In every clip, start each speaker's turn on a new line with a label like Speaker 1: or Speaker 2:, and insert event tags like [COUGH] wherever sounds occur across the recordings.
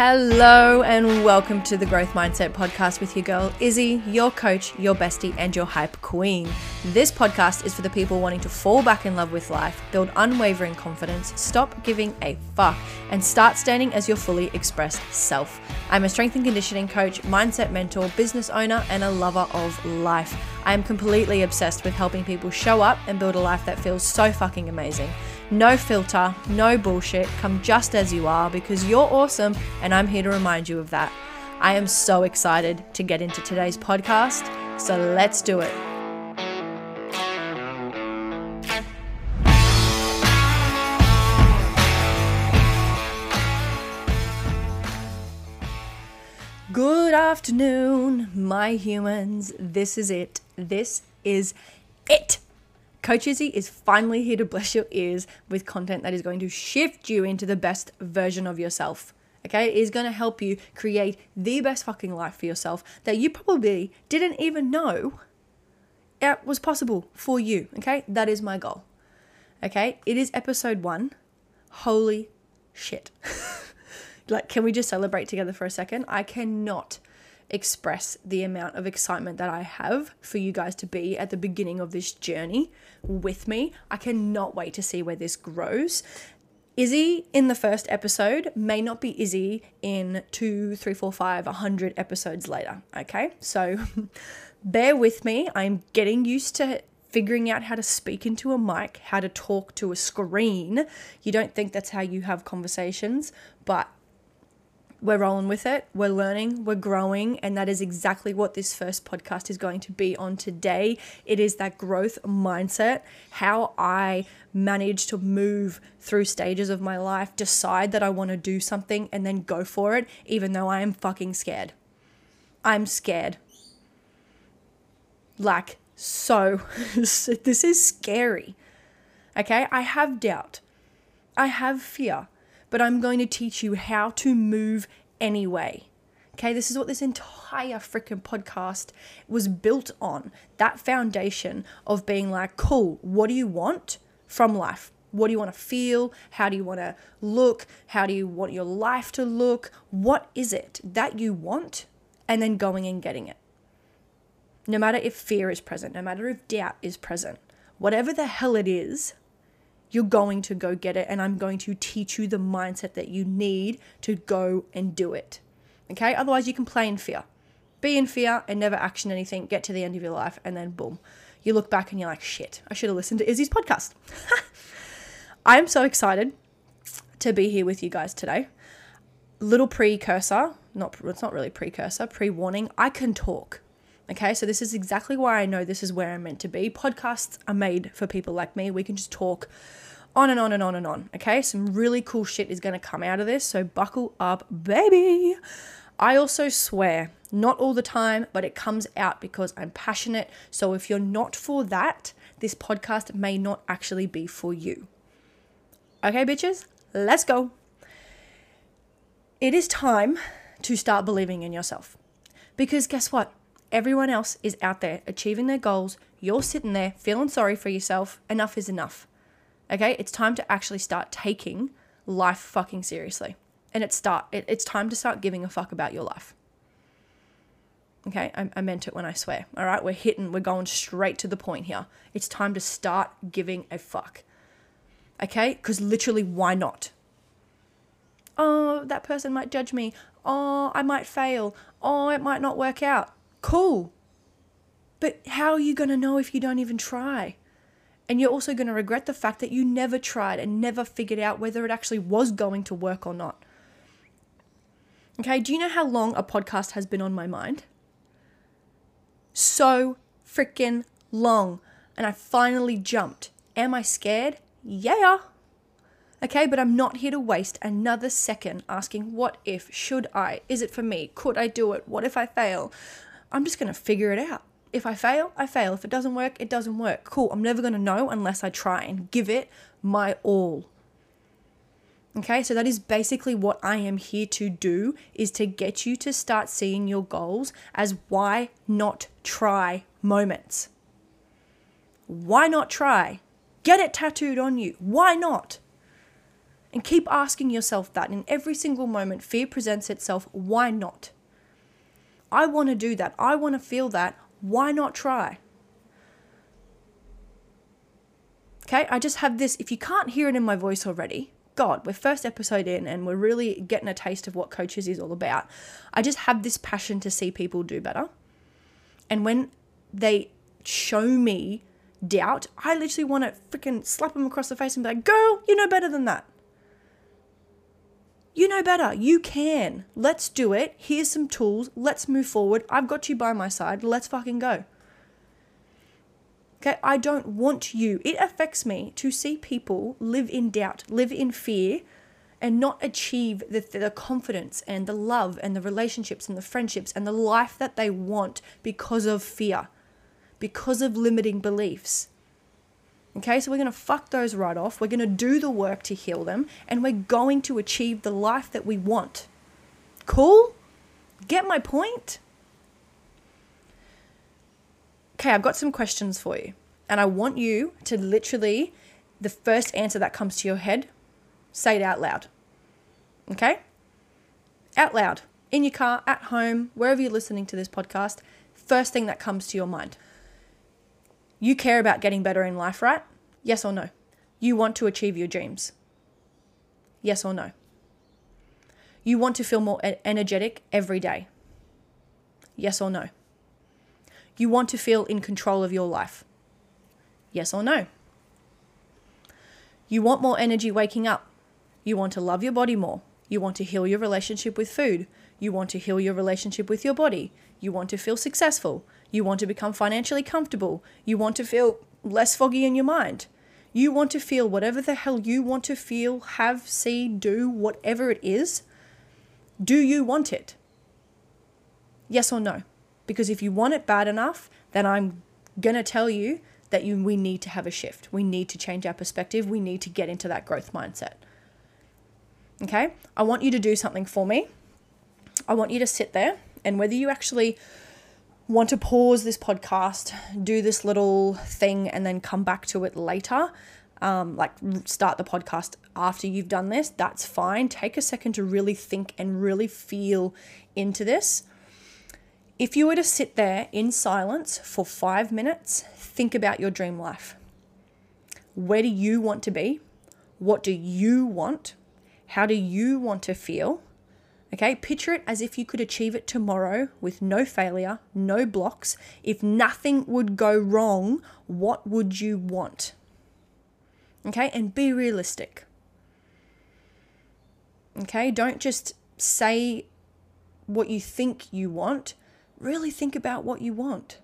Speaker 1: Hello and welcome to the Growth Mindset Podcast with your girl Issy, your coach, your bestie, and your hype queen. This podcast is for the people wanting to fall back in love with life, build unwavering confidence, stop giving a fuck, and start standing as your fully expressed self. I'm a strength and conditioning coach, mindset mentor, business owner, and a lover of life. I am completely obsessed with helping people show up and build a life that feels so fucking amazing. No filter, no bullshit. Come just as you are because you're awesome, and I'm here to remind you of that. I am so excited to get into today's podcast, so let's do it. Good afternoon, my humans. This is it. This is it. Coach Issy is finally here to bless your ears with content that is going to shift you into the best version of yourself. Okay, it is going to help you create the best fucking life for yourself that you probably didn't even know it was possible for you. Okay, that is my goal. Okay, it is episode one. Holy shit. [LAUGHS] like, can we just celebrate together for a second? I cannot express the amount of excitement that I have for you guys to be at the beginning of this journey with me. I cannot wait to see where this grows. Issy in the first episode may not be Issy in two, three, four, five, a hundred episodes later. Okay, so [LAUGHS] bear with me. I'm getting used to figuring out how to speak into a mic, how to talk to a screen. You don't think that's how you have conversations, but we're rolling with it, we're learning, we're growing, and that is exactly what this first podcast is going to be on today. It is that growth mindset, how I manage to move through stages of my life, decide that I want to do something, and then go for it, even though I am fucking scared. I'm scared. Like, so, [LAUGHS] this is scary. Okay, I have doubt, I have fear but I'm going to teach you how to move anyway. Okay, this is what this entire freaking podcast was built on. That foundation of being like, cool, what do you want from life? What do you want to feel? How do you want to look? How do you want your life to look? What is it that you want? And then going and getting it. No matter if fear is present, no matter if doubt is present, whatever the hell it is, you're going to go get it, and I'm going to teach you the mindset that you need to go and do it. Okay? Otherwise, you can play in fear. Be in fear and never action anything, get to the end of your life, and then boom. You look back and you're like, shit, I should have listened to Issy's podcast. [LAUGHS] I am so excited to be here with you guys today. Little precursor, not it's not really precursor, pre-warning, I can talk. Okay, so this is exactly why I know this is where I'm meant to be. Podcasts are made for people like me. We can just talk on and on and on and on. Okay, some really cool shit is to come out of this, so buckle up, baby. I also swear, not all the time, but it comes out because I'm passionate. So if you're not for that, this podcast may not actually be for you. Okay, bitches, let's go. It is time to start believing in yourself. Because guess what? Everyone else is out there achieving their goals. You're sitting there feeling sorry for yourself. Enough is enough. Okay? It's time to actually start taking life fucking seriously. And it's start it, it's time to start giving a fuck about your life. Okay, I, I meant it when I swear. All right, we're hitting, we're going straight to the point here. It's time to start giving a fuck. Okay, because literally, why not? Oh, that person might judge me. Oh, I might fail. Oh, it might not work out. Cool. But how are you going to know if you don't even try? And you're also going to regret the fact that you never tried and never figured out whether it actually was going to work or not. Okay, do you know how long a podcast has been on my mind? So freaking long. And I finally jumped. Am I scared? Yeah. Okay, but I'm not here to waste another second asking what if, should I, is it for me, could I do it, what if I fail? I'm just going to figure it out. If I fail, I fail. If it doesn't work, it doesn't work. Cool. I'm never going to know unless I try and give it my all. Okay, so that is basically what I am here to do is to get you to start seeing your goals as why not try moments. Why not try? Get it tattooed on you. Why not? And keep asking yourself that. In every single moment, fear presents itself. Why not? I want to do that. I want to feel that. Why not try? Okay, I just have this. If you can't hear it in my voice already, God, we're first episode in and we're really getting a taste of what coaches is all about. I just have this passion to see people do better. And when they show me doubt, I literally want to freaking slap them across the face and be like, girl, you know better than that. You know better. You can. Let's do it. Here's some tools. Let's move forward. I've got you by my side. Let's fucking go. Okay, I don't want you. It affects me to see people live in doubt, live in fear, and not achieve the, the confidence and the love and the relationships and the friendships and the life that they want because of fear, because of limiting beliefs. Okay, so we're going to fuck those right off. We're going to do the work to heal them, and we're going to achieve the life that we want. Cool? Get my point? Okay, I've got some questions for you. And I want you to literally, the first answer that comes to your head, say it out loud. Okay? Out loud. In your car, at home, wherever you're listening to this podcast, first thing that comes to your mind. You care about getting better in life, right? Yes or no? You want to achieve your dreams. Yes or no? You want to feel more energetic every day. Yes or no? You want to feel in control of your life? Yes or no? You want more energy waking up. You want to love your body more. You want to heal your relationship with food. You want to heal your relationship with your body. You want to feel successful. You want to become financially comfortable. You want to feel less foggy in your mind. You want to feel whatever the hell you want to feel, have, see, do, whatever it is. Do you want it? Yes or no? Because if you want it bad enough, then I'm going to tell you that you, we need to have a shift. We need to change our perspective. We need to get into that growth mindset. Okay? I want you to do something for me. I want you to sit there and whether you actually want to pause this podcast, do this little thing, and then come back to it later, um, like start the podcast after you've done this, that's fine. Take a second to really think and really feel into this. If you were to sit there in silence for five minutes, think about your dream life. Where do you want to be? What do you want? How do you want to feel? Okay, picture it as if you could achieve it tomorrow with no failure, no blocks. If nothing would go wrong, what would you want? Okay, and be realistic. Okay, don't just say what you think you want, really think about what you want.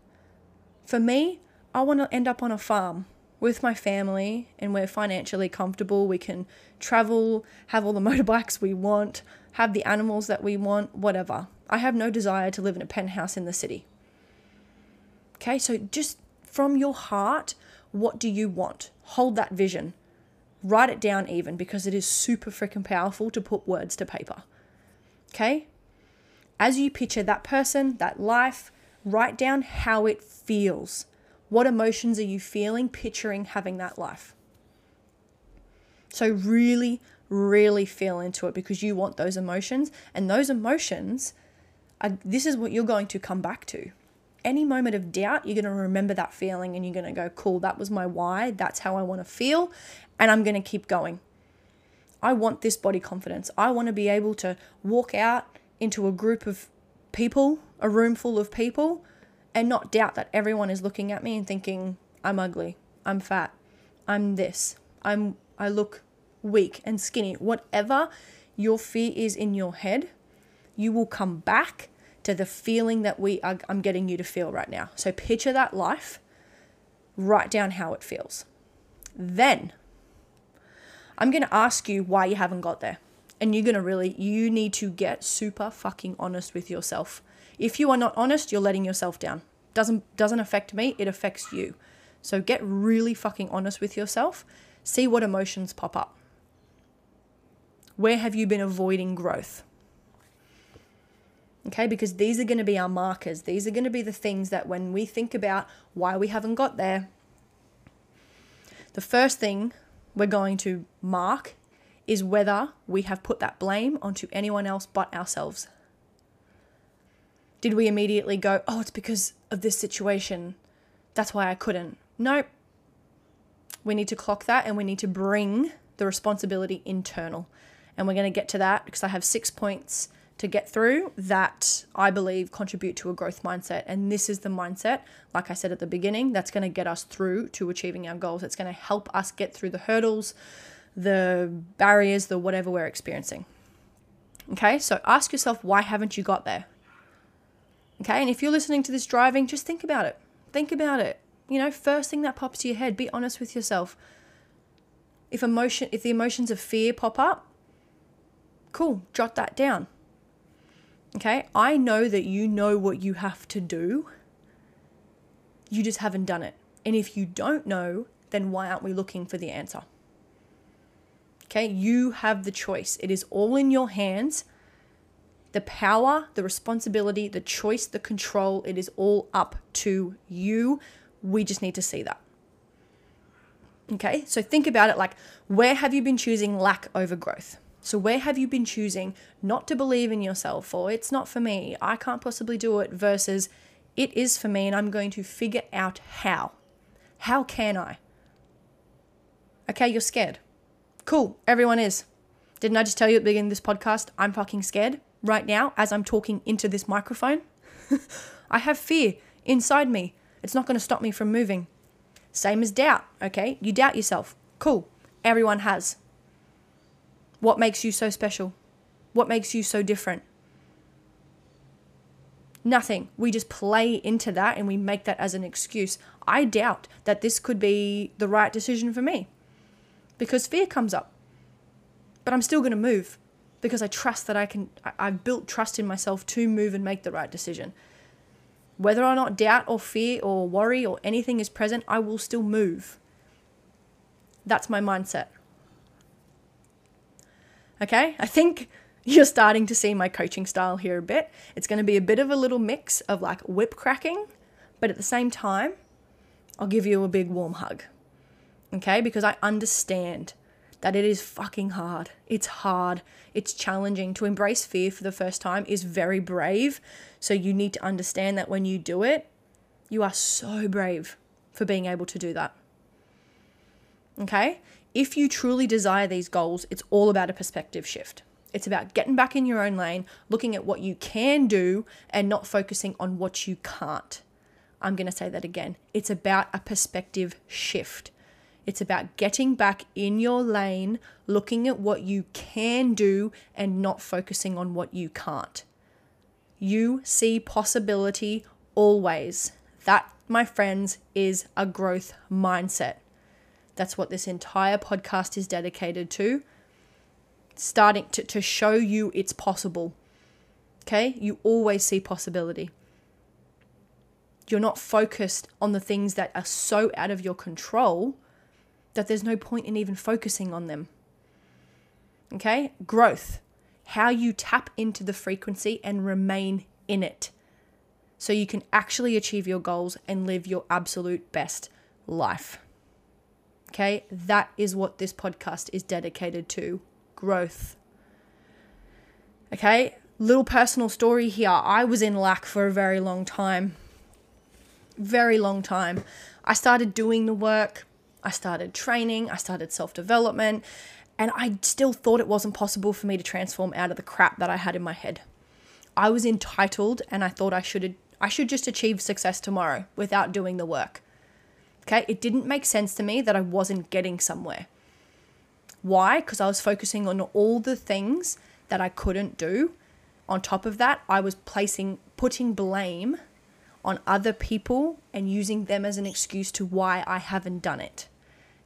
Speaker 1: For me, I want to end up on a farm with my family and we're financially comfortable. We can travel, have all the [LAUGHS] motorbikes we want, have the animals that we want, whatever. I have no desire to live in a penthouse in the city. Okay, so just from your heart, what do you want? Hold that vision. Write it down, even because it is super freaking powerful to put words to paper. Okay? as you picture that person, that life, write down how it feels. What emotions are you feeling picturing having that life? So, really, really feel into it because you want those emotions, and those emotions are this is what you're going to come back to. Any moment of doubt, you're going to remember that feeling and you're going to go, cool, that was my why. That's how I want to feel. And I'm going to keep going. I want this body confidence. I want to be able to walk out into a group of people, a room full of people, and not doubt that everyone is looking at me and thinking, I'm ugly, I'm fat, I'm this, I'm I look weak and skinny. Whatever your fear is in your head, you will come back to the feeling that we are I'm getting you to feel right now. So picture that life, write down how it feels. Then I'm going to ask you why you haven't got there. And you're going to really you need to get super fucking honest with yourself. If you are not honest you're letting yourself down. Doesn't doesn't affect me it affects you. So get really fucking honest with yourself. See what emotions pop up where have you been avoiding growth okay because these are going to be our markers these are going to be the things that when we think about why we haven't got there the first thing we're going to mark is whether we have put that blame onto anyone else but ourselves. Did we immediately go, oh, it's because of this situation? That's why I couldn't. Nope. We need to clock that and we need to bring the responsibility internal. And we're going to get to that because I have six points to get through that I believe contribute to a growth mindset. And this is the mindset, like I said at the beginning, that's going to get us through to achieving our goals. It's going to help us get through the hurdles, the barriers, the whatever we're experiencing. Okay, so ask yourself, why haven't you got there? Okay, and if you're listening to this driving, just think about it. Think about it. You know, first thing that pops to your head, be honest with yourself. If emotion if the emotions of fear pop up, cool, jot that down. Okay? I know that you know what you have to do. You just haven't done it. And if you don't know, then why aren't we looking for the answer? Okay? You have the choice. It is all in your hands. The power, the responsibility, the choice, the control, it is all up to you. We just need to see that. Okay? So think about it like where have you been choosing lack over growth? So, where have you been choosing not to believe in yourself or it's not for me, I can't possibly do it, versus it is for me and I'm going to figure out how? How can I? Okay, you're scared. Cool, everyone is. Didn't I just tell you at the beginning of this podcast, I'm fucking scared right now as I'm talking into this microphone? [LAUGHS] I have fear inside me. It's not going to stop me from moving. Same as doubt, okay? You doubt yourself. Cool, everyone has. What makes you so special? What makes you so different? Nothing. We just play into that and we make that as an excuse. I doubt that this could be the right decision for me because fear comes up. But I'm still going to move because I trust that I can, I've built trust in myself to move and make the right decision. Whether or not doubt or fear or worry or anything is present, I will still move. That's my mindset. Okay, I think [LAUGHS] you're starting to see my coaching style here a bit. It's going to be a bit of a little mix of like whip cracking, but at the same time, I'll give you a big warm hug. Okay, because I understand that it is fucking hard. It's hard. It's challenging. To embrace fear for the first time is very brave. So you need to understand that when you do it, you are so brave for being able to do that. Okay? If you truly desire these goals, it's all about a perspective shift. It's about getting back in your own lane, looking at what you can do, and not focusing on what you can't. I'm going to say that again. It's about a perspective shift. It's about getting back in your lane, looking at what you can do, and not focusing on what you can't. You see possibility always. That, my friends, is a growth mindset. That's what this entire podcast is dedicated to. Starting to, to show you it's possible. Okay? You always see possibility. You're not focused on the things that are so out of your control that there's no point in even focusing on them. Okay? Growth. How you tap into the frequency and remain in it so you can actually achieve your goals and live your absolute best life. Okay, that is what this podcast is dedicated to growth. Okay, little personal story here. I was in lack for a very long time. Very long time. I started doing the work, I started training, I started self development, and I still thought it wasn't possible for me to transform out of the crap that I had in my head. I was entitled and I thought I should I should just achieve success tomorrow without doing the work. Okay, it didn't make sense to me that I wasn't getting somewhere. Why? Because I was focusing on all the things that I couldn't do. On top of that, I was placing, putting blame on other people and using them as an excuse to why I haven't done it.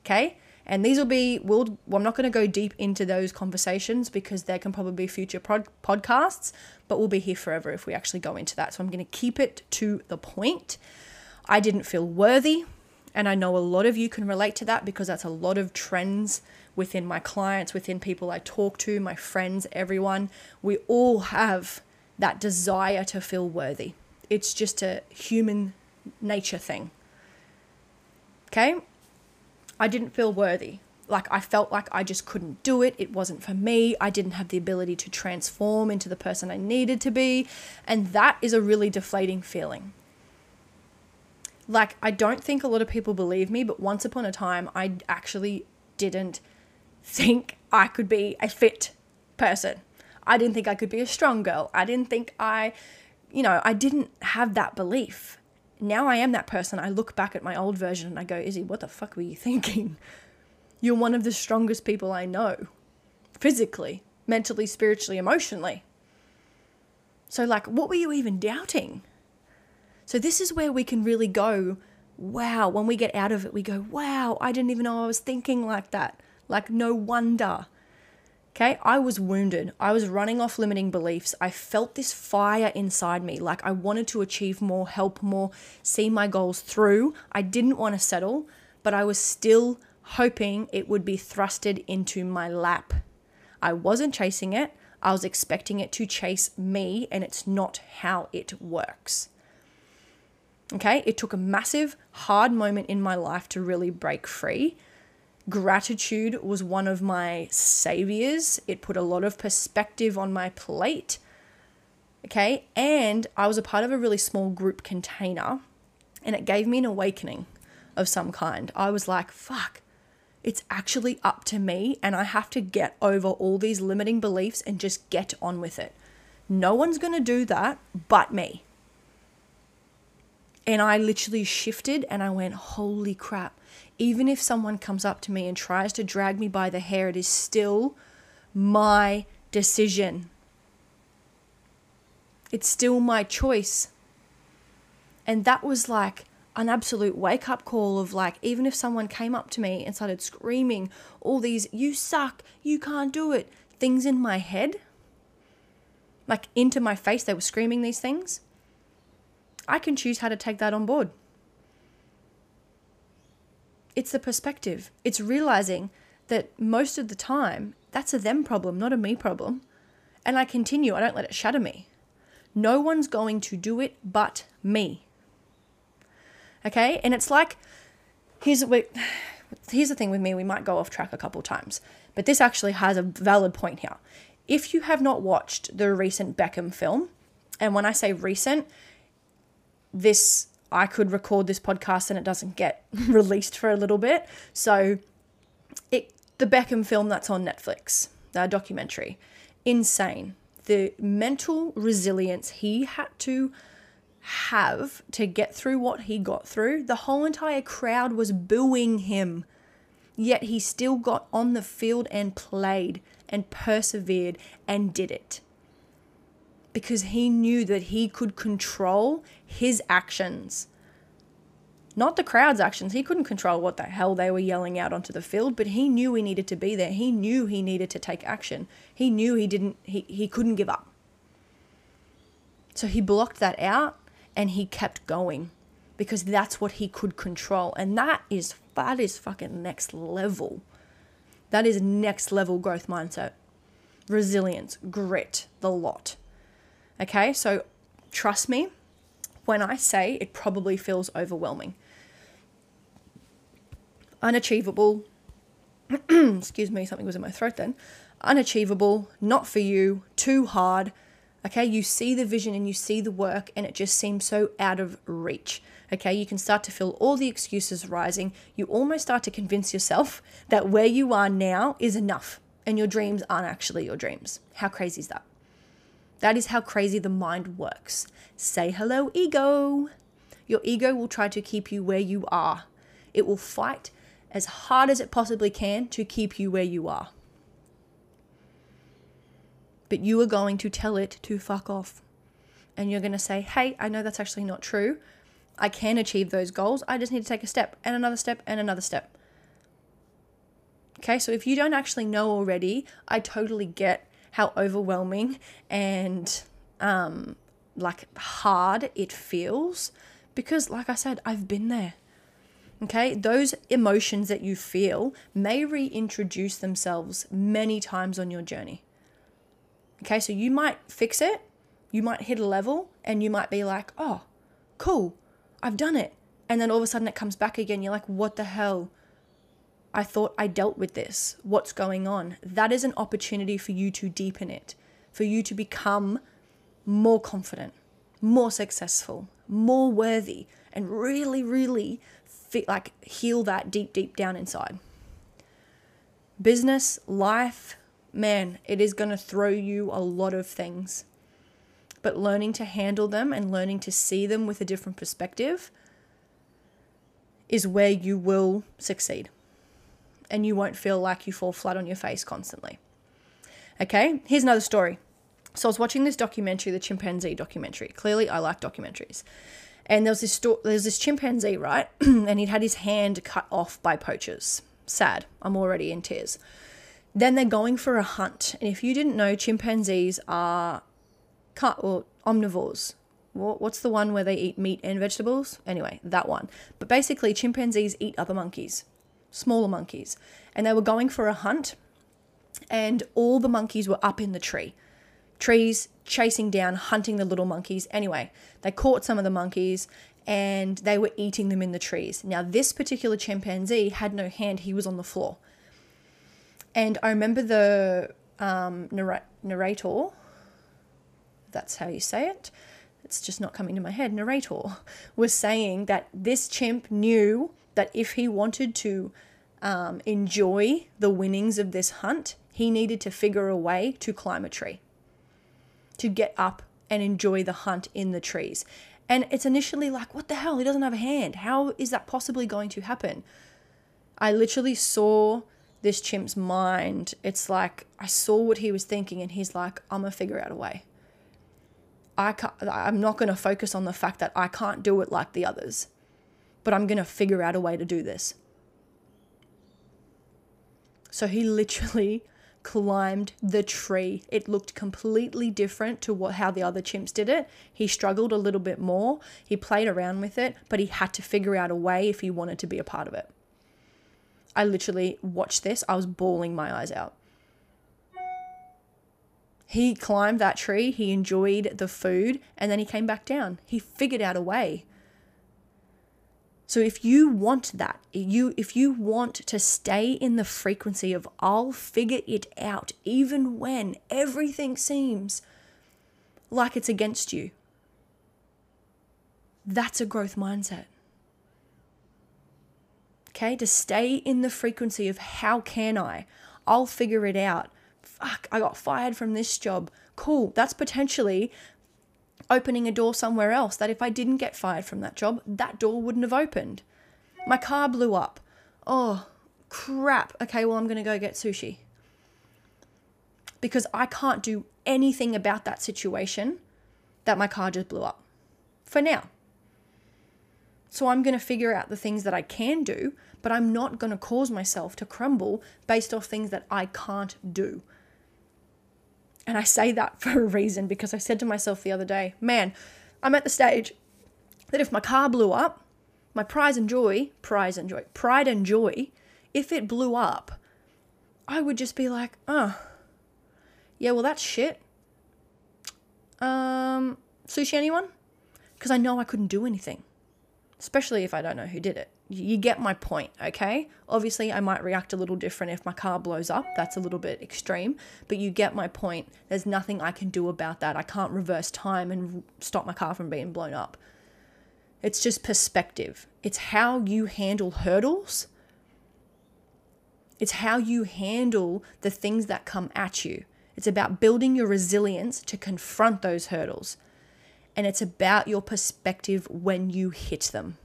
Speaker 1: Okay? And these will be, we'll, well, I'm not going to go deep into those conversations because there can probably be future pod, podcasts, but we'll be here forever if we actually go into that. So I'm going to keep it to the point. I didn't feel worthy. And I know a lot of you can relate to that because that's a lot of trends within my clients, within people I talk to, my friends, everyone. We all have that desire to feel worthy. It's just a human nature thing. Okay? I didn't feel worthy. like I felt like I just couldn't do it. It wasn't for me. I didn't have the ability to transform into the person I needed to be. And that is a really deflating feeling. Like, I don't think a lot of people believe me, but once upon a time, I actually didn't think I could be a fit person. I didn't think I could be a strong girl. I didn't think I, you know, I didn't have that belief. Now I am that person. I look back at my old version and I go, Issy, what the fuck were you thinking? [LAUGHS] You're one of the strongest people I know, physically, mentally, spiritually, emotionally. So, like, what were you even doubting? So, this is where we can really go, wow, when we get out of it, we go, wow, I didn't even know I was thinking like that. Like, no wonder. Okay, I was wounded. I was running off limiting beliefs. I felt this fire inside me, like I wanted to achieve more, help more, see my goals through. I didn't want to settle, but I was still hoping it would be thrusted into my lap. I wasn't chasing it, I was expecting it to chase me, and it's not how it works. Okay, it took a massive, hard moment in my life to really break free. Gratitude was one of my saviors. It put a lot of perspective on my plate. Okay, and I was a part of a really small group container, and it gave me an awakening of some kind. I was like, fuck, it's actually up to me, and I have to get over all these limiting beliefs and just get on with it. No one's gonna do that but me. And I literally shifted and I went, holy crap. Even if someone comes up to me and tries to drag me by the hair, it is still my decision. It's still my choice. And that was like an absolute wake up call of like, even if someone came up to me and started screaming all these, you suck, you can't do it, things in my head, like into my face, they were screaming these things. I can choose how to take that on board. It's the perspective. It's realizing that most of the time, that's a them problem, not a me problem. And I continue, I don't let it shatter me. No one's going to do it but me. Okay? And it's like, here's, here's the thing with me, we might go off track a couple times, but this actually has a valid point here. If you have not watched the recent Beckham film, and when I say recent, this I could record this podcast and it doesn't get [LAUGHS] released for a little bit. So it the Beckham film that's on Netflix, the documentary, insane. The mental resilience he had to have to get through what he got through. The whole entire crowd was booing him. Yet he still got on the field and played and persevered and did it because he knew that he could control his actions. Not the crowd's actions. He couldn't control what the hell they were yelling out onto the field, but he knew he needed to be there. He knew he needed to take action. He knew he didn't he, he couldn't give up. So he blocked that out and he kept going because that's what he could control. And that is that is fucking next level. That is next level growth mindset. Resilience, grit, the lot. Okay, so trust me when I say it probably feels overwhelming. Unachievable, [CLEARS THROAT] excuse me, something was in my throat then. Unachievable, not for you, too hard. Okay, you see the vision and you see the work, and it just seems so out of reach. Okay, you can start to feel all the excuses rising. You almost start to convince yourself that where you are now is enough and your dreams aren't actually your dreams. How crazy is that? That is how crazy the mind works. Say hello, ego. Your ego will try to keep you where you are. It will fight as hard as it possibly can to keep you where you are. But you are going to tell it to fuck off. And you're going to say, hey, I know that's actually not true. I can achieve those goals. I just need to take a step and another step and another step. Okay, so if you don't actually know already, I totally get how overwhelming and um, like hard it feels because, like I said, I've been there. Okay, those emotions that you feel may reintroduce themselves many times on your journey. Okay, so you might fix it, you might hit a level, and you might be like, oh, cool, I've done it. And then all of a sudden it comes back again. You're like, what the hell? I thought I dealt with this. What's going on? That is an opportunity for you to deepen it, for you to become more confident, more successful, more worthy, and really, really fit, like heal that deep, deep down inside. Business, life, man, it is going to throw you a lot of things. But learning to handle them and learning to see them with a different perspective is where you will succeed. And you won't feel like you fall flat on your face constantly. Okay, here's another story. So I was watching this documentary, the chimpanzee documentary. Clearly, I like documentaries. And there was this sto- there's this chimpanzee, right? [CLEARS THROAT] and he'd had his hand cut off by poachers. Sad. I'm already in tears. Then they're going for a hunt. And if you didn't know, chimpanzees are cut or omnivores. What's the one where they eat meat and vegetables? Anyway, that one. But basically, chimpanzees eat other monkeys, smaller monkeys. And they were going for a hunt, and all the monkeys were up in the tree. Trees chasing down, hunting the little monkeys. Anyway, they caught some of the monkeys and they were eating them in the trees. Now, this particular chimpanzee had no hand, he was on the floor. And I remember the um, narr- narrator, that's how you say it, it's just not coming to my head, narrator, was saying that this chimp knew that if he wanted to um, enjoy the winnings of this hunt, he needed to figure a way to climb a tree, to get up and enjoy the hunt in the trees. And it's initially like, what the hell? He doesn't have a hand. How is that possibly going to happen? I literally saw this chimp's mind. It's like I saw what he was thinking, and he's like, I'm gonna figure out a way. I can't, I'm not going to focus on the fact that I can't do it like the others, but I'm going to figure out a way to do this. So he literally [LAUGHS] climbed the tree. It looked completely different to what how the other chimps did it. He struggled a little bit more. He played around with it, but he had to figure out a way if he wanted to be a part of it. I literally watched this. I was bawling my eyes out. He climbed that tree, he enjoyed the food, and then he came back down. He figured out a way. So if you want that, you if you want to stay in the frequency of I'll figure it out even when everything seems like it's against you. That's a growth mindset. Okay, to stay in the frequency of how can I? I'll figure it out fuck, I got fired from this job. Cool. That's potentially opening a door somewhere else that if I didn't get fired from that job, that door wouldn't have opened. My car blew up. Oh, crap. Okay, well, I'm going to go get sushi. Because I can't do anything about that situation that my car just blew up for now. So I'm going to figure out the things that I can do, but I'm not going to cause myself to crumble based off things that I can't do. And I say that [LAUGHS] for a reason because I said to myself the other day, man, I'm at the stage that if my car blew up, my prize and joy, prize and joy, pride and joy, if it blew up, I would just be like, oh, yeah, well, that's shit. Um, sushi, anyone? Because I know I couldn't do anything, especially if I don't know who did it you get my point, okay? Obviously, I might react a little different if my car blows up. That's a little bit extreme, but you get my point. There's nothing I can do about that. I can't reverse time and stop my car from being blown up. It's just perspective. It's how you handle hurdles. It's how you handle the things that come at you. It's about building your resilience to confront those hurdles. And it's about your perspective when you hit them.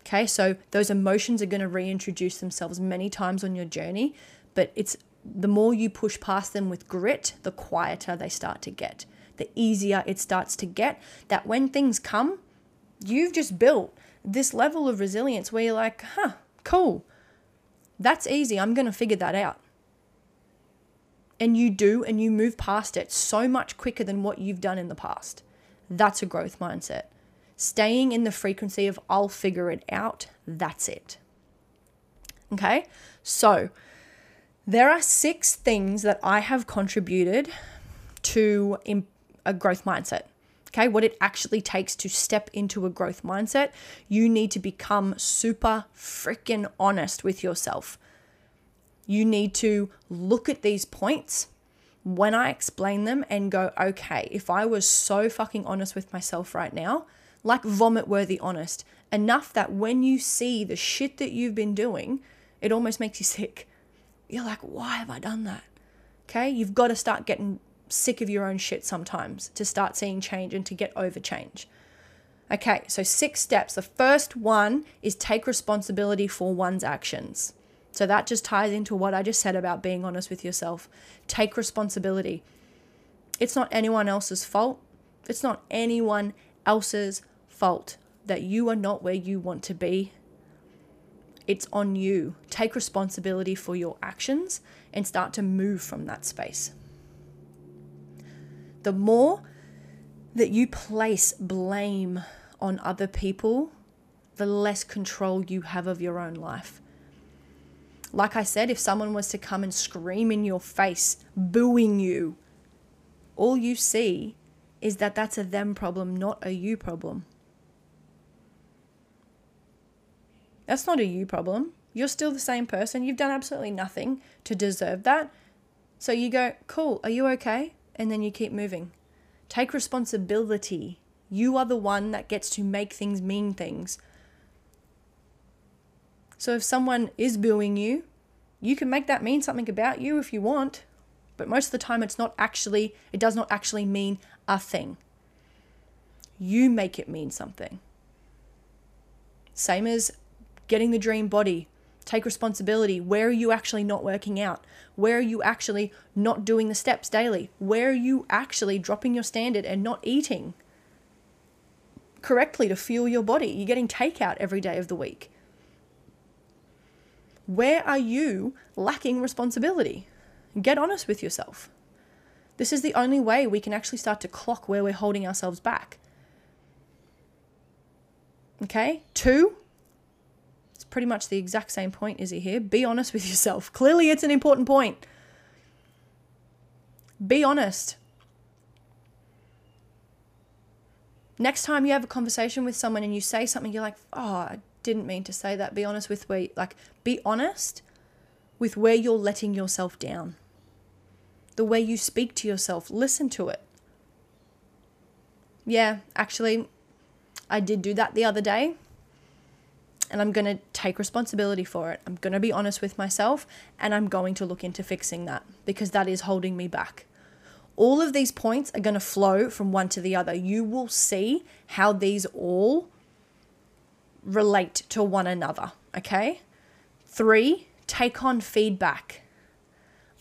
Speaker 1: Okay, so those emotions are going to reintroduce themselves many times on your journey, but it's the more you push past them with grit, the quieter they start to get. The easier it starts to get that when things come, you've just built this level of resilience where you're like, huh, cool. That's easy. I'm going to figure that out. And you do, and you move past it so much quicker than what you've done in the past. That's a growth mindset. Staying in the frequency of I'll figure it out, that's it. Okay, so there are six things that I have contributed to a growth mindset. Okay, what it actually takes to step into a growth mindset, you need to become super freaking honest with yourself. You need to look at these points when I explain them and go, okay, if I was so fucking honest with myself right now, like vomit worthy honest, enough that when you see the shit that you've been doing, it almost makes you sick. You're like, why have I done that? Okay, you've got to start getting sick of your own shit sometimes to start seeing change and to get over change. Okay, so six steps. The first one is take responsibility for one's actions. So that just ties into what I just said about being honest with yourself. Take responsibility. It's not anyone else's fault. It's not anyone else's fault that you are not where you want to be. It's on you. Take responsibility for your actions and start to move from that space. The more that you place blame on other people, the less control you have of your own life. Like I said, if someone was to come and scream in your face, booing you, all you see is that that's a them problem, not a you problem. That's not a you problem. You're still the same person. You've done absolutely nothing to deserve that. So you go, cool, are you okay? And then you keep moving. Take responsibility. You are the one that gets to make things mean things. So if someone is booing you, you can make that mean something about you if you want. But most of the time, it's not actually, it does not actually mean a thing. You make it mean something. Same as getting the dream body. Take responsibility. Where are you actually not working out? Where are you actually not doing the steps daily? Where are you actually dropping your standard and not eating correctly to fuel your body? You're getting takeout every day of the week. Where are you lacking responsibility? Get honest with yourself. This is the only way we can actually start to clock where we're holding ourselves back. Okay? Two, it's pretty much the exact same point, is he here? Be honest with yourself. [LAUGHS] Clearly, it's an important point. Be honest. Next time you have a conversation with someone and you say something, you're like, oh, didn't mean to say that. Be honest with where, like, be honest with where you're letting yourself down. The way you speak to yourself, listen to it. Yeah, actually, I did do that the other day. And I'm going to take responsibility for it. I'm going to be honest with myself and I'm going to look into fixing that because that is holding me back. All of these points are going to flow from one to the other. You will see how these all relate to one another. Okay. Three, take on feedback.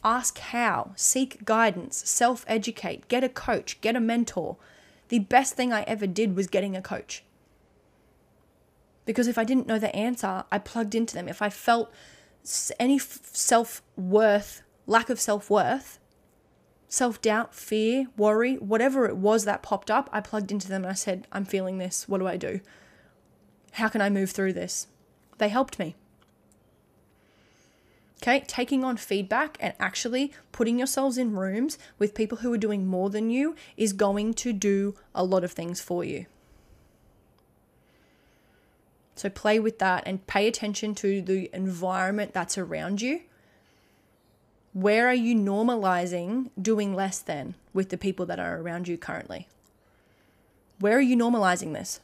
Speaker 1: Ask how, seek guidance, self educate, get a coach, get a mentor. The best thing I ever did was getting a coach. Because if I didn't know the answer, I plugged into them. If I felt any self worth, lack of self worth, self doubt, fear, worry, whatever it was that popped up, I plugged into them and I said, I'm feeling this. What do I do? How can I move through this? They helped me. Okay, taking on feedback and actually putting yourselves in rooms with people who are doing more than you is going to do a lot of things for you. So play with that and pay attention to the environment that's around you. Where are you normalizing doing less than with the people that are around you currently? Where are you normalizing this?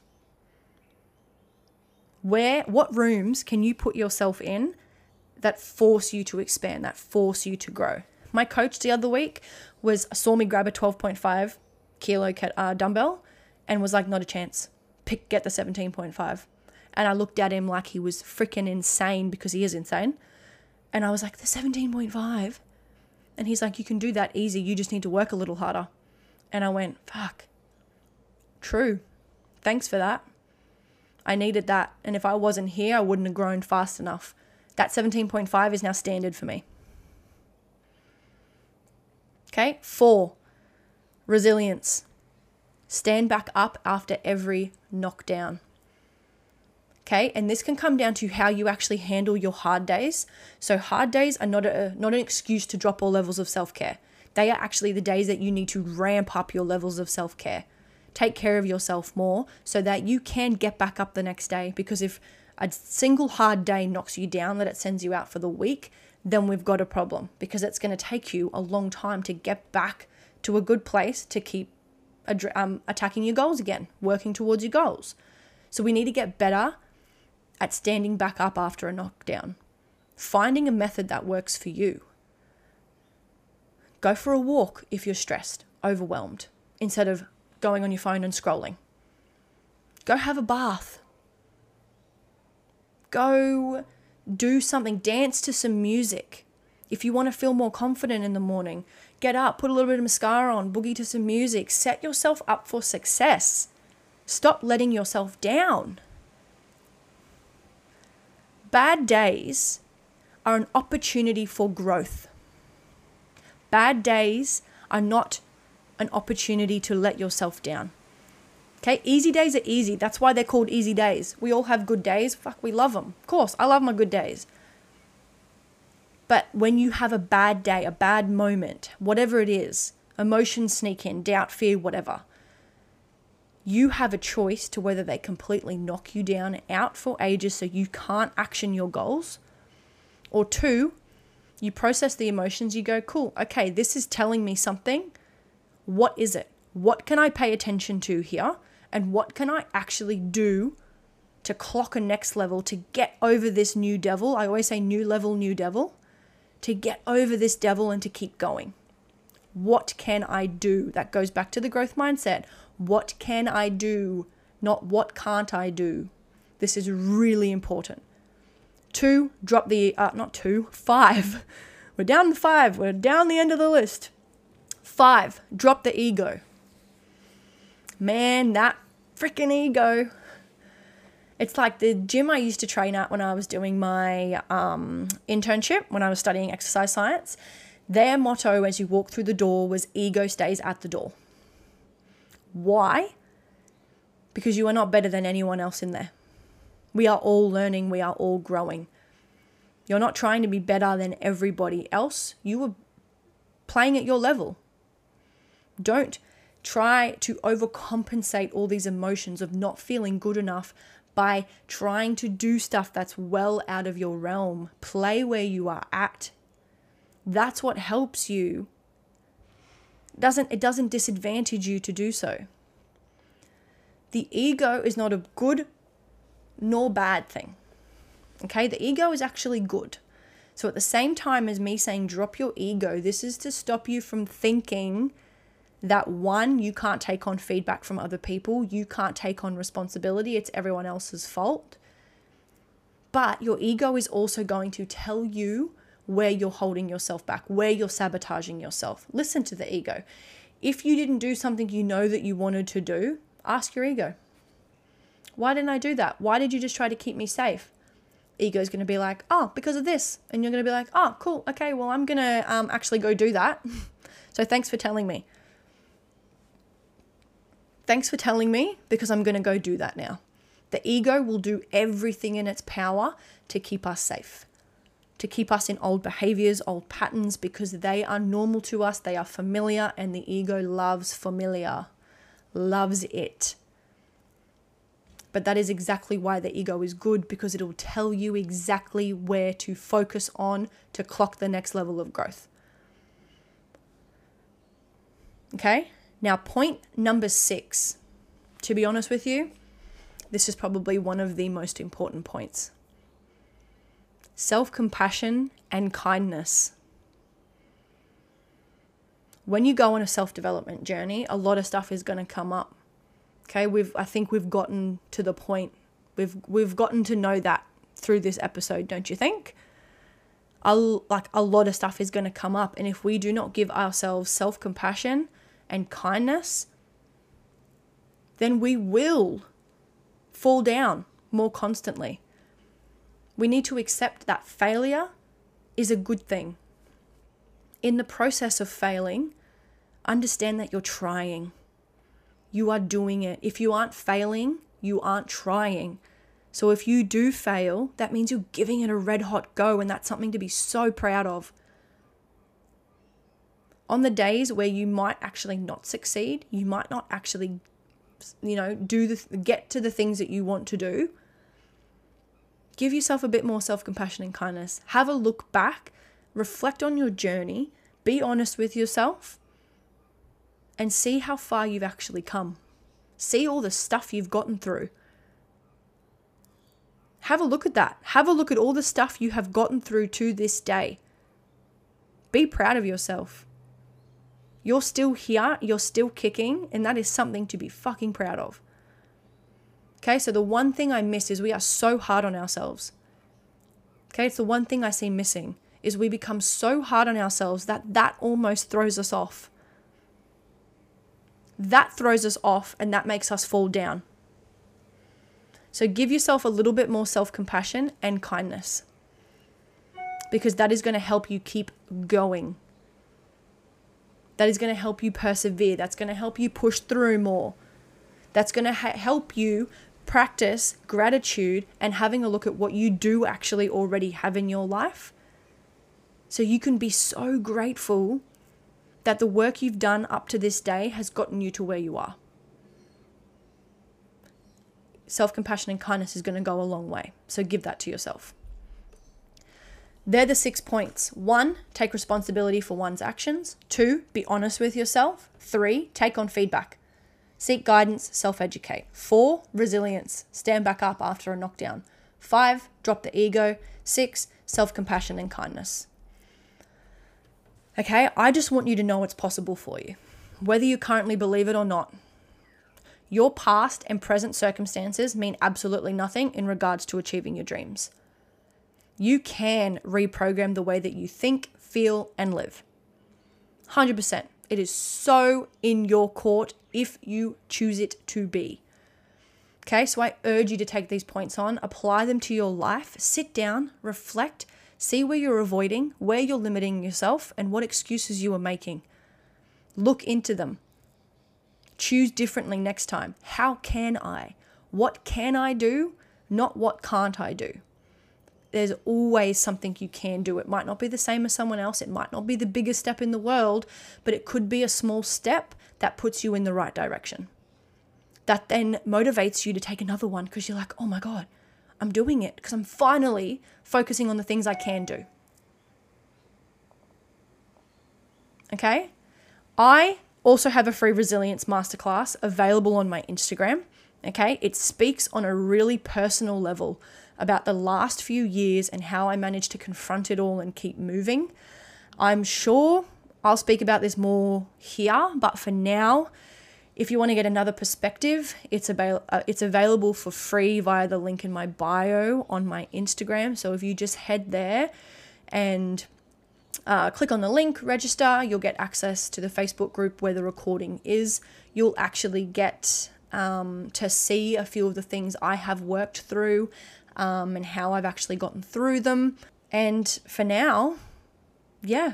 Speaker 1: Where what rooms can you put yourself in that force you to expand that force you to grow? My coach the other week was saw me grab a 12.5 kilo uh, dumbbell and was like not a chance. Pick get the 17.5 and i looked at him like he was freaking insane because he is insane. And i was like the 17.5 and he's like you can do that easy. You just need to work a little harder. And i went fuck. True. Thanks for that I needed that. And if I wasn't here, I wouldn't have grown fast enough. That 17.5 is now standard for me. Okay, four, resilience. Stand back up after every knockdown. Okay, and this can come down to how you actually handle your hard days. So hard days are not a not an excuse to drop all levels of self-care. They are actually the days that you need to ramp up your levels of self-care take care of yourself more so that you can get back up the next day. Because if a single hard day knocks you down, that it sends you out for the week, then we've got a problem because it's going to take you a long time to get back to a good place to keep um, attacking your goals again, working towards your goals. So we need to get better at standing back up after a knockdown, finding a method that works for you. Go for a walk if you're stressed, overwhelmed, instead of going on your phone and scrolling. Go have a bath. Go do something, dance to some music. If you want to feel more confident in the morning, get up, put a little bit of mascara on, boogie to some music, set yourself up for success. Stop letting yourself down. Bad days are an opportunity for growth. Bad days are not an opportunity to let yourself down. Okay, easy days are easy. That's why they're called easy days. We all have good days. Fuck, we love them. Of course, I love my good days. But when you have a bad day, a bad moment, whatever it is, emotions sneak in, doubt, fear, whatever, you have a choice to whether they completely knock you down out for ages so you can't action your goals, or two, you process the emotions, you go, cool, okay, this is telling me something. What is it? What can I pay attention to here? And what can I actually do to clock a next level to get over this new devil? I always say new level, new devil. To get over this devil and to keep going. What can I do? That goes back to the growth mindset. What can I do? Not what can't I do? This is really important. Two, drop the, uh, not two, five. [LAUGHS] We're down five. We're down the end of the list. Five, drop the ego. Man, that freaking ego. It's like the gym I used to train at when I was doing my um, internship, when I was studying exercise science. Their motto as you walk through the door was ego stays at the door. Why? Because you are not better than anyone else in there. We are all learning, we are all growing. You're not trying to be better than everybody else. You are playing at your level. Don't try to overcompensate all these emotions of not feeling good enough by trying to do stuff that's well out of your realm. Play where you are at. That's what helps you doesn't it doesn't disadvantage you to do so. The ego is not a good nor bad thing. Okay? The ego is actually good. So at the same time as me saying drop your ego, this is to stop you from thinking that one, you can't take on feedback from other people, you can't take on responsibility, it's everyone else's fault. But your ego is also going to tell you where you're holding yourself back, where you're sabotaging yourself. Listen to the ego. If you didn't do something you know that you wanted to do, ask your ego. Why didn't I do that? Why did you just try to keep me safe? Ego is going to be like, oh, because of this. And you're going to be like, oh, cool. Okay, well, I'm going to um, actually go do that. [LAUGHS] so thanks for telling me. Thanks for telling me because I'm going to go do that now. The ego will do everything in its power to keep us safe to keep us in old behaviors, old patterns, because they are normal to us, they are familiar, and the ego loves familiar, loves it. But that is exactly why the ego is good because it'll tell you exactly where to focus on to clock the next level of growth. Okay, now point number six. To be honest with you, this is probably one of the most important points self compassion, and kindness. When you go on a self development journey, a lot of stuff is going to come up. Okay, we've I think we've gotten to the point. We've we've gotten to know that through this episode, don't you think? A, like a lot of stuff is going to come up and if we do not give ourselves self-compassion and kindness, then we will fall down more constantly. We need to accept that failure is a good thing. In the process of failing, understand that you're trying. You are doing it. If you aren't failing, you aren't trying. So if you do fail, that means you're giving it a red hot go, and that's something to be so proud of. On the days where you might actually not succeed, you might not actually you know, do the get to the things that you want to do. Give yourself a bit more self-compassion and kindness. Have a look back, reflect on your journey, be honest with yourself, and see how far you've actually come. See all the stuff you've gotten through. Have a look at that. Have a look at all the stuff you have gotten through to this day. Be proud of yourself. You're still here, you're still kicking, and that is something to be fucking proud of. Okay, so the one thing I miss is we are so hard on ourselves. Okay, it's the one thing I see missing is we become so hard on ourselves that that almost throws us off. That throws us off and that makes us fall down. So give yourself a little bit more self compassion and kindness because that is going to help you keep going. That is going to help you persevere. That's going to help you push through more. That's going to ha- help you practice gratitude and having a look at what you do actually already have in your life. So you can be so grateful that the work you've done up to this day has gotten you to where you are. Self compassion and kindness is going to go a long way. So give that to yourself. They're the six points. One, take responsibility for one's actions. Two, be honest with yourself. Three, take on feedback. Seek guidance, self educate. Four, resilience. Stand back up after a knockdown. Five, drop the ego. Six, self compassion and kindness. Okay, I just want you to know it's possible for you, whether you currently believe it or not. Your past and present circumstances mean absolutely nothing in regards to achieving your dreams you can reprogram the way that you think, feel, and live. 100%. It is so in your court if you choose it to be. Okay, so I urge you to take these points on, apply them to your life, sit down, reflect, see where you're avoiding, where you're limiting yourself, and what excuses you are making. Look into them. Choose differently next time. How can I? What can I do? Not what can't I do there's always something you can do. It might not be the same as someone else, it might not be the biggest step in the world, but it could be a small step that puts you in the right direction. That then motivates you to take another one because you're like, oh my God, I'm doing it because I'm finally focusing on the things I can do. Okay? I also have a free resilience masterclass available on my Instagram. Okay? It speaks on a really personal level about the last few years and how I managed to confront it all and keep moving. I'm sure I'll speak about this more here, but for now, if you want to get another perspective, it's avail- uh, it's available for free via the link in my bio on my Instagram. So if you just head there and uh, click on the link, register, you'll get access to the Facebook group where the recording is. You'll actually get um, to see a few of the things I have worked through um, and how I've actually gotten through them. And for now, yeah,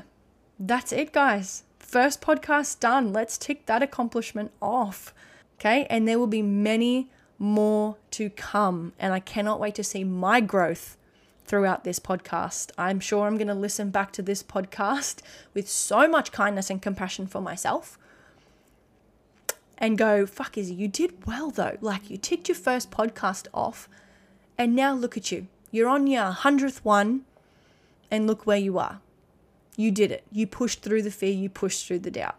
Speaker 1: that's it, guys. First podcast done. Let's tick that accomplishment off. Okay. And there will be many more to come. And I cannot wait to see my growth throughout this podcast. I'm sure I'm going to listen back to this podcast with so much kindness and compassion for myself and go, fuck, Issy, you did well though. Like you ticked your first podcast off and now look at you. You're on your hundredth one, and look where you are. You did it. You pushed through the fear, you pushed through the doubt.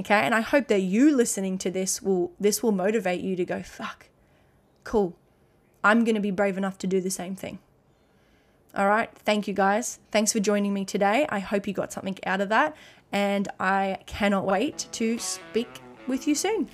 Speaker 1: Okay? And I hope that you listening to this will this will motivate you to go, fuck, cool. I'm gonna be brave enough to do the same thing. All right. Thank you guys. Thanks for joining me today. I hope you got something out of that. And I cannot wait to speak with you soon.